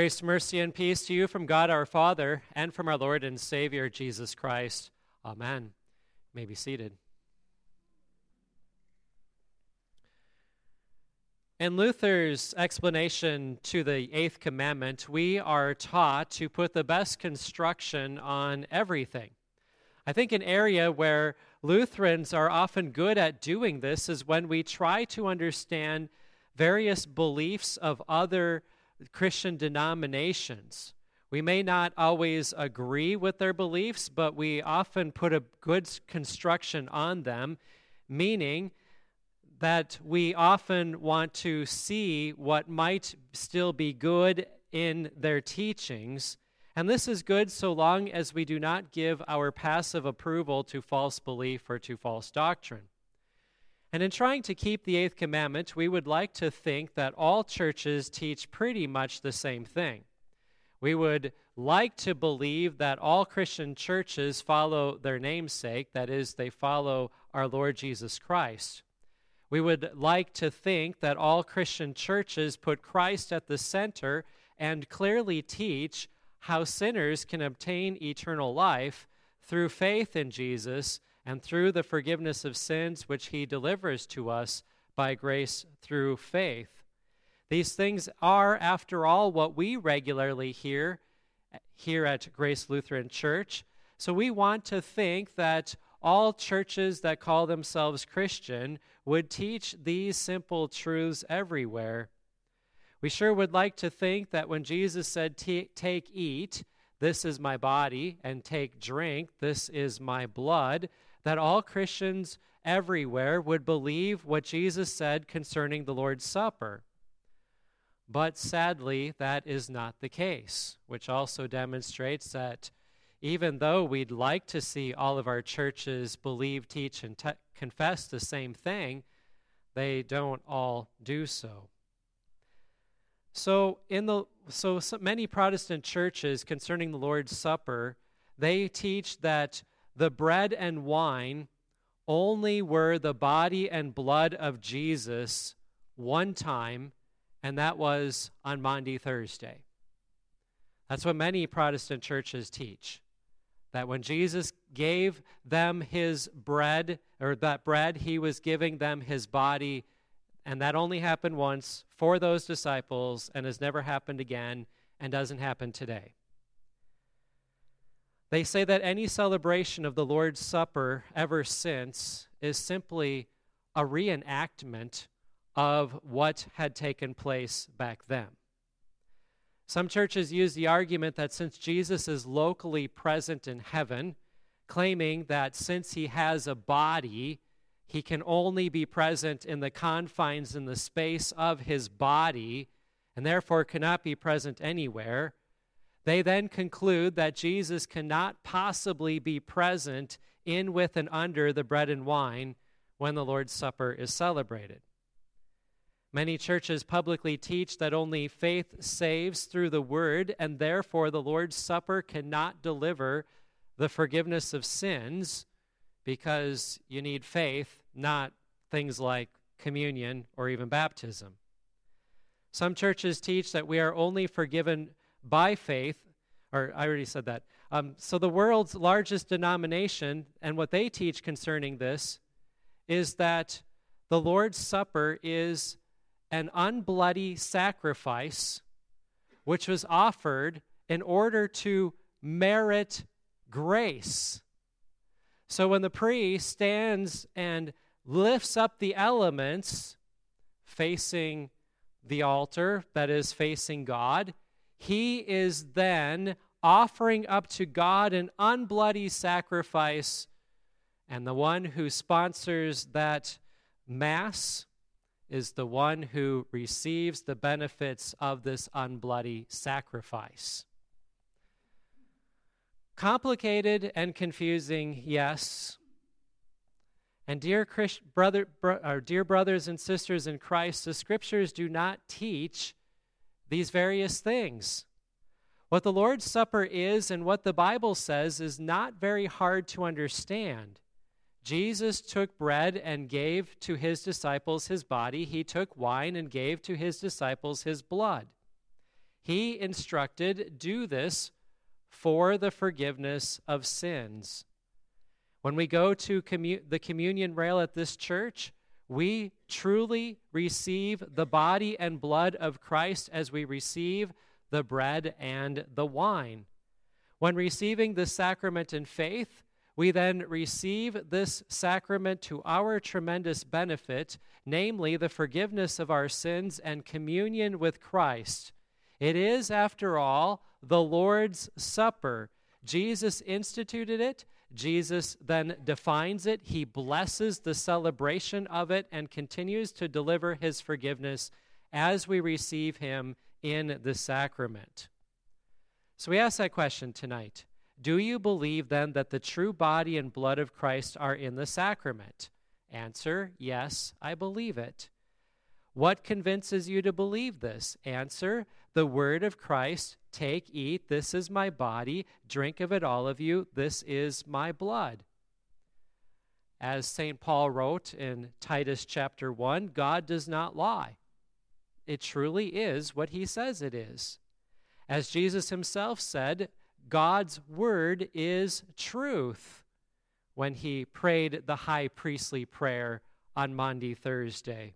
Grace, mercy, and peace to you from God our Father and from our Lord and Savior Jesus Christ. Amen. You may be seated. In Luther's explanation to the eighth commandment, we are taught to put the best construction on everything. I think an area where Lutherans are often good at doing this is when we try to understand various beliefs of other Christian denominations. We may not always agree with their beliefs, but we often put a good construction on them, meaning that we often want to see what might still be good in their teachings. And this is good so long as we do not give our passive approval to false belief or to false doctrine. And in trying to keep the eighth commandment, we would like to think that all churches teach pretty much the same thing. We would like to believe that all Christian churches follow their namesake, that is, they follow our Lord Jesus Christ. We would like to think that all Christian churches put Christ at the center and clearly teach how sinners can obtain eternal life through faith in Jesus and through the forgiveness of sins which he delivers to us by grace through faith. These things are, after all, what we regularly hear here at Grace Lutheran Church. So we want to think that all churches that call themselves Christian would teach these simple truths everywhere. We sure would like to think that when Jesus said, Take, eat, this is my body, and take, drink, this is my blood, that all Christians everywhere would believe what Jesus said concerning the Lord's Supper. But sadly, that is not the case, which also demonstrates that even though we'd like to see all of our churches believe, teach, and te- confess the same thing, they don't all do so. So, in the so, so many Protestant churches concerning the Lord's Supper, they teach that the bread and wine only were the body and blood of Jesus one time, and that was on Maundy Thursday. That's what many Protestant churches teach. That when Jesus gave them his bread, or that bread, he was giving them his body, and that only happened once for those disciples and has never happened again and doesn't happen today. They say that any celebration of the Lord's Supper ever since is simply a reenactment of what had taken place back then. Some churches use the argument that since Jesus is locally present in heaven, claiming that since he has a body, he can only be present in the confines in the space of his body, and therefore cannot be present anywhere. They then conclude that Jesus cannot possibly be present in, with, and under the bread and wine when the Lord's Supper is celebrated. Many churches publicly teach that only faith saves through the word, and therefore the Lord's Supper cannot deliver the forgiveness of sins because you need faith, not things like communion or even baptism. Some churches teach that we are only forgiven by faith, or I already said that. Um, so, the world's largest denomination and what they teach concerning this is that the Lord's Supper is an unbloody sacrifice which was offered in order to merit grace. So, when the priest stands and lifts up the elements facing the altar, that is, facing God, he is then offering up to God an unbloody sacrifice. And the one who sponsors that Mass is the one who receives the benefits of this unbloody sacrifice. Complicated and confusing, yes. And dear, Christ, brother, bro, dear brothers and sisters in Christ, the scriptures do not teach these various things. What the Lord's Supper is and what the Bible says is not very hard to understand. Jesus took bread and gave to his disciples his body. He took wine and gave to his disciples his blood. He instructed, do this for the forgiveness of sins. When we go to the communion rail at this church, we truly receive the body and blood of Christ as we receive the bread and the wine. When receiving the sacrament in faith, we then receive this sacrament to our tremendous benefit, namely the forgiveness of our sins and communion with Christ. It is, after all, the Lord's Supper. Jesus instituted it. Jesus then defines it. He blesses the celebration of it and continues to deliver his forgiveness as we receive him in the sacrament. So we ask that question tonight. Do you believe then that the true body and blood of Christ are in the sacrament? Answer Yes, I believe it. What convinces you to believe this? Answer The word of Christ Take, eat, this is my body, drink of it, all of you, this is my blood. As St. Paul wrote in Titus chapter 1, God does not lie. It truly is what he says it is. As Jesus himself said, God's word is truth when he prayed the high priestly prayer on Maundy Thursday.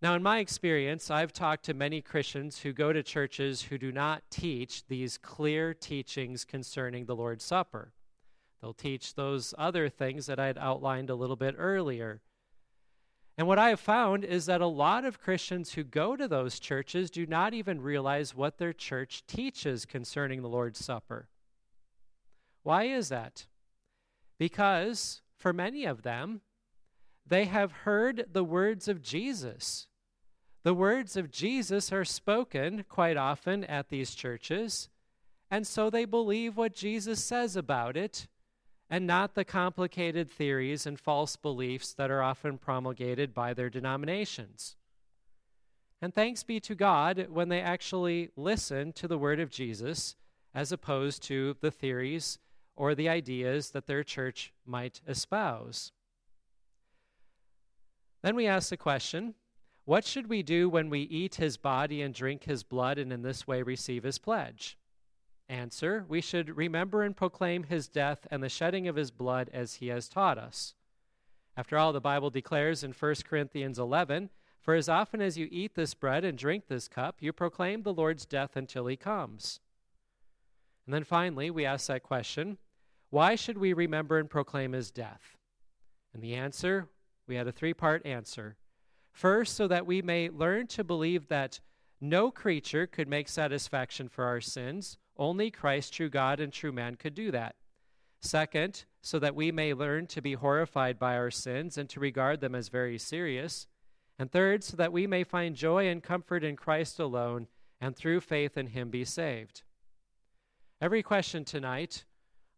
Now, in my experience, I've talked to many Christians who go to churches who do not teach these clear teachings concerning the Lord's Supper. They'll teach those other things that I had outlined a little bit earlier. And what I have found is that a lot of Christians who go to those churches do not even realize what their church teaches concerning the Lord's Supper. Why is that? Because for many of them, they have heard the words of Jesus. The words of Jesus are spoken quite often at these churches, and so they believe what Jesus says about it and not the complicated theories and false beliefs that are often promulgated by their denominations. And thanks be to God when they actually listen to the word of Jesus as opposed to the theories or the ideas that their church might espouse. Then we ask the question what should we do when we eat his body and drink his blood and in this way receive his pledge? Answer We should remember and proclaim his death and the shedding of his blood as he has taught us. After all, the Bible declares in 1 Corinthians 11 For as often as you eat this bread and drink this cup, you proclaim the Lord's death until he comes. And then finally, we ask that question Why should we remember and proclaim his death? And the answer we had a three part answer. First, so that we may learn to believe that no creature could make satisfaction for our sins, only Christ, true God and true man, could do that. Second, so that we may learn to be horrified by our sins and to regard them as very serious. And third, so that we may find joy and comfort in Christ alone and through faith in him be saved. Every question tonight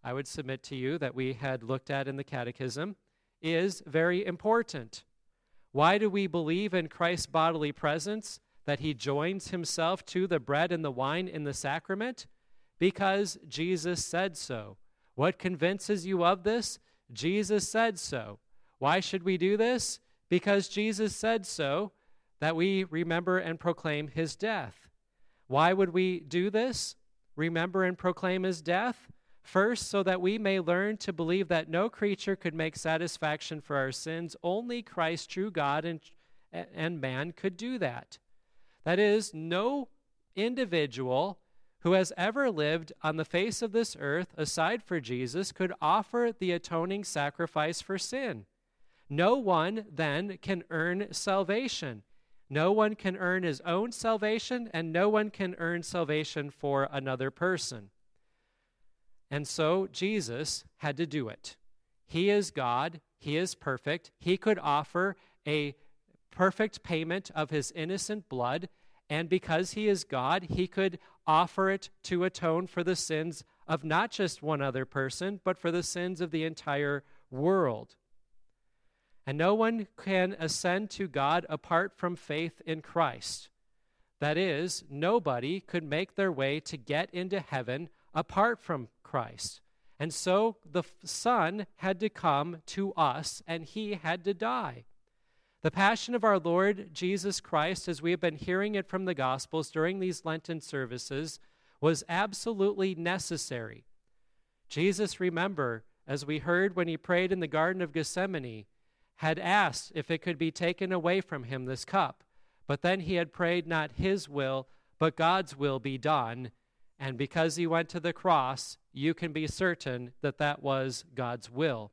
I would submit to you that we had looked at in the Catechism is very important. Why do we believe in Christ's bodily presence, that he joins himself to the bread and the wine in the sacrament? Because Jesus said so. What convinces you of this? Jesus said so. Why should we do this? Because Jesus said so, that we remember and proclaim his death. Why would we do this? Remember and proclaim his death? First, so that we may learn to believe that no creature could make satisfaction for our sins, only Christ, true God and, and man, could do that. That is, no individual who has ever lived on the face of this earth, aside for Jesus, could offer the atoning sacrifice for sin. No one then can earn salvation. No one can earn his own salvation, and no one can earn salvation for another person. And so Jesus had to do it. He is God, He is perfect. He could offer a perfect payment of His innocent blood. And because He is God, He could offer it to atone for the sins of not just one other person, but for the sins of the entire world. And no one can ascend to God apart from faith in Christ. That is, nobody could make their way to get into heaven apart from Christ. And so the Son had to come to us and he had to die. The passion of our Lord Jesus Christ, as we have been hearing it from the Gospels during these Lenten services, was absolutely necessary. Jesus, remember, as we heard when he prayed in the Garden of Gethsemane, had asked if it could be taken away from him, this cup. But then he had prayed, not his will, but God's will be done. And because he went to the cross, you can be certain that that was God's will.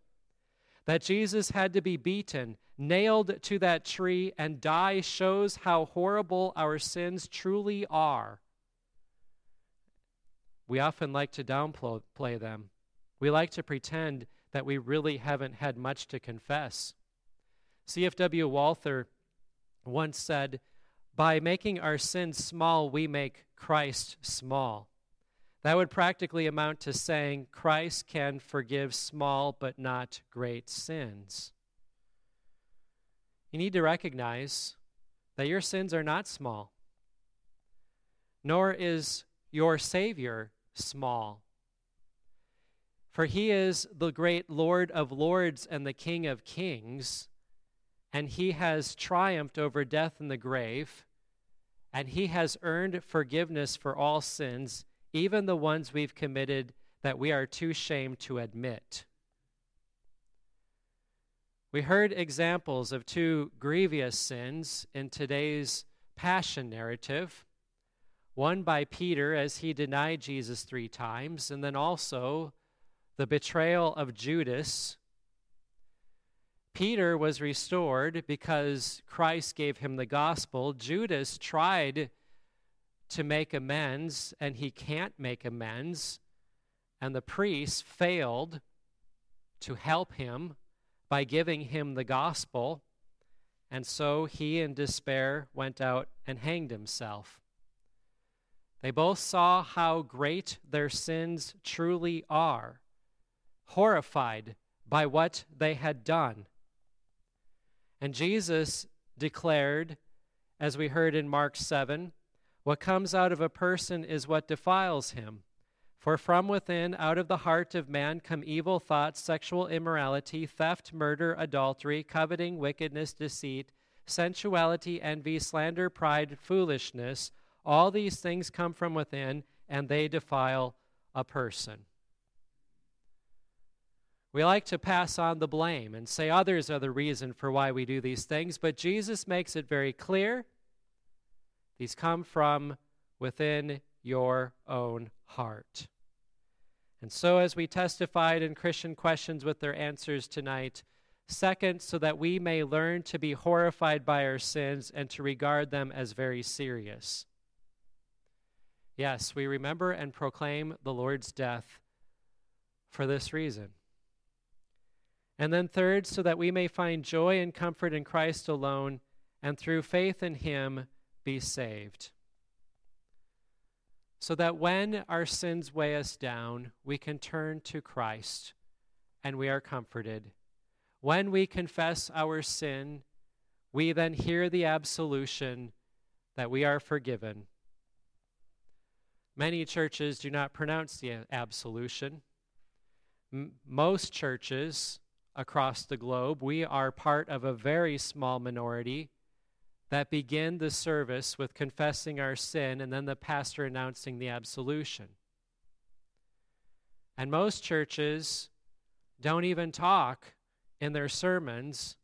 That Jesus had to be beaten, nailed to that tree, and die shows how horrible our sins truly are. We often like to downplay them. We like to pretend that we really haven't had much to confess. C.F.W. Walther once said, By making our sins small, we make Christ small. That would practically amount to saying Christ can forgive small but not great sins. You need to recognize that your sins are not small, nor is your Savior small. For he is the great Lord of lords and the King of kings and he has triumphed over death and the grave, and he has earned forgiveness for all sins, even the ones we've committed that we are too ashamed to admit. We heard examples of two grievous sins in today's passion narrative one by Peter as he denied Jesus three times, and then also the betrayal of Judas Peter was restored because Christ gave him the gospel. Judas tried to make amends, and he can't make amends. And the priests failed to help him by giving him the gospel. And so he, in despair, went out and hanged himself. They both saw how great their sins truly are, horrified by what they had done. And Jesus declared, as we heard in Mark 7, what comes out of a person is what defiles him. For from within, out of the heart of man, come evil thoughts, sexual immorality, theft, murder, adultery, coveting, wickedness, deceit, sensuality, envy, slander, pride, foolishness. All these things come from within, and they defile a person. We like to pass on the blame and say others are the reason for why we do these things, but Jesus makes it very clear these come from within your own heart. And so, as we testified in Christian questions with their answers tonight, second, so that we may learn to be horrified by our sins and to regard them as very serious. Yes, we remember and proclaim the Lord's death for this reason and then, third, so that we may find joy and comfort in Christ alone, and through faith in Him be saved. So that when our sins weigh us down, we can turn to Christ and we are comforted. When we confess our sin, we then hear the absolution that we are forgiven. Many churches do not pronounce the absolution. M- most churches across the globe. We are part of a very small minority that begin the service with confessing our sin and then the pastor announcing the absolution. And most churches don't even talk in their sermons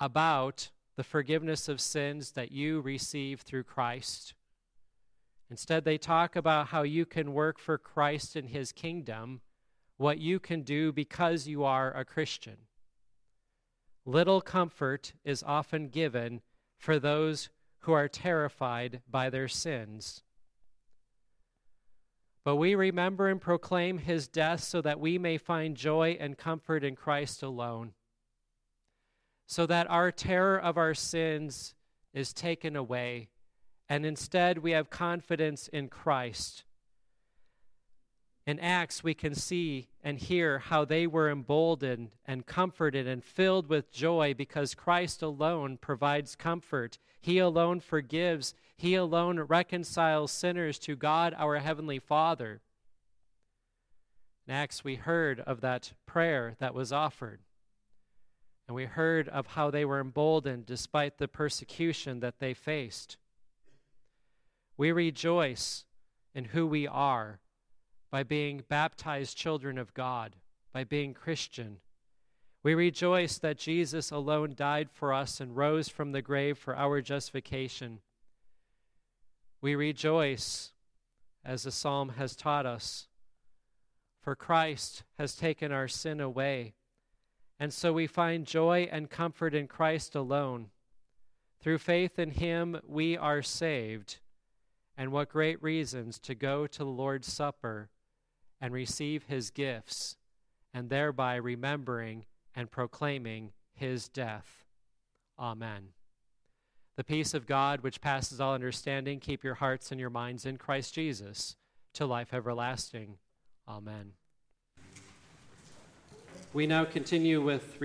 about the forgiveness of sins that you receive through Christ. Instead, they talk about how you can work for Christ and his kingdom what you can do because you are a Christian. Little comfort is often given for those who are terrified by their sins. But we remember and proclaim his death so that we may find joy and comfort in Christ alone, so that our terror of our sins is taken away, and instead we have confidence in Christ in Acts, we can see and hear how they were emboldened and comforted and filled with joy because Christ alone provides comfort. He alone forgives. He alone reconciles sinners to God, our Heavenly Father. In Acts, we heard of that prayer that was offered. And we heard of how they were emboldened despite the persecution that they faced. We rejoice in who we are by being baptized children of God, by being Christian. We rejoice that Jesus alone died for us and rose from the grave for our justification. We rejoice, as the psalm has taught us, for Christ has taken our sin away. And so we find joy and comfort in Christ alone. Through faith in Him, we are saved. And what great reasons to go to the Lord's Supper and receive His gifts, and thereby remembering and proclaiming His death. Amen. The peace of God, which passes all understanding, keep your hearts and your minds in Christ Jesus to life everlasting. Amen. We now continue with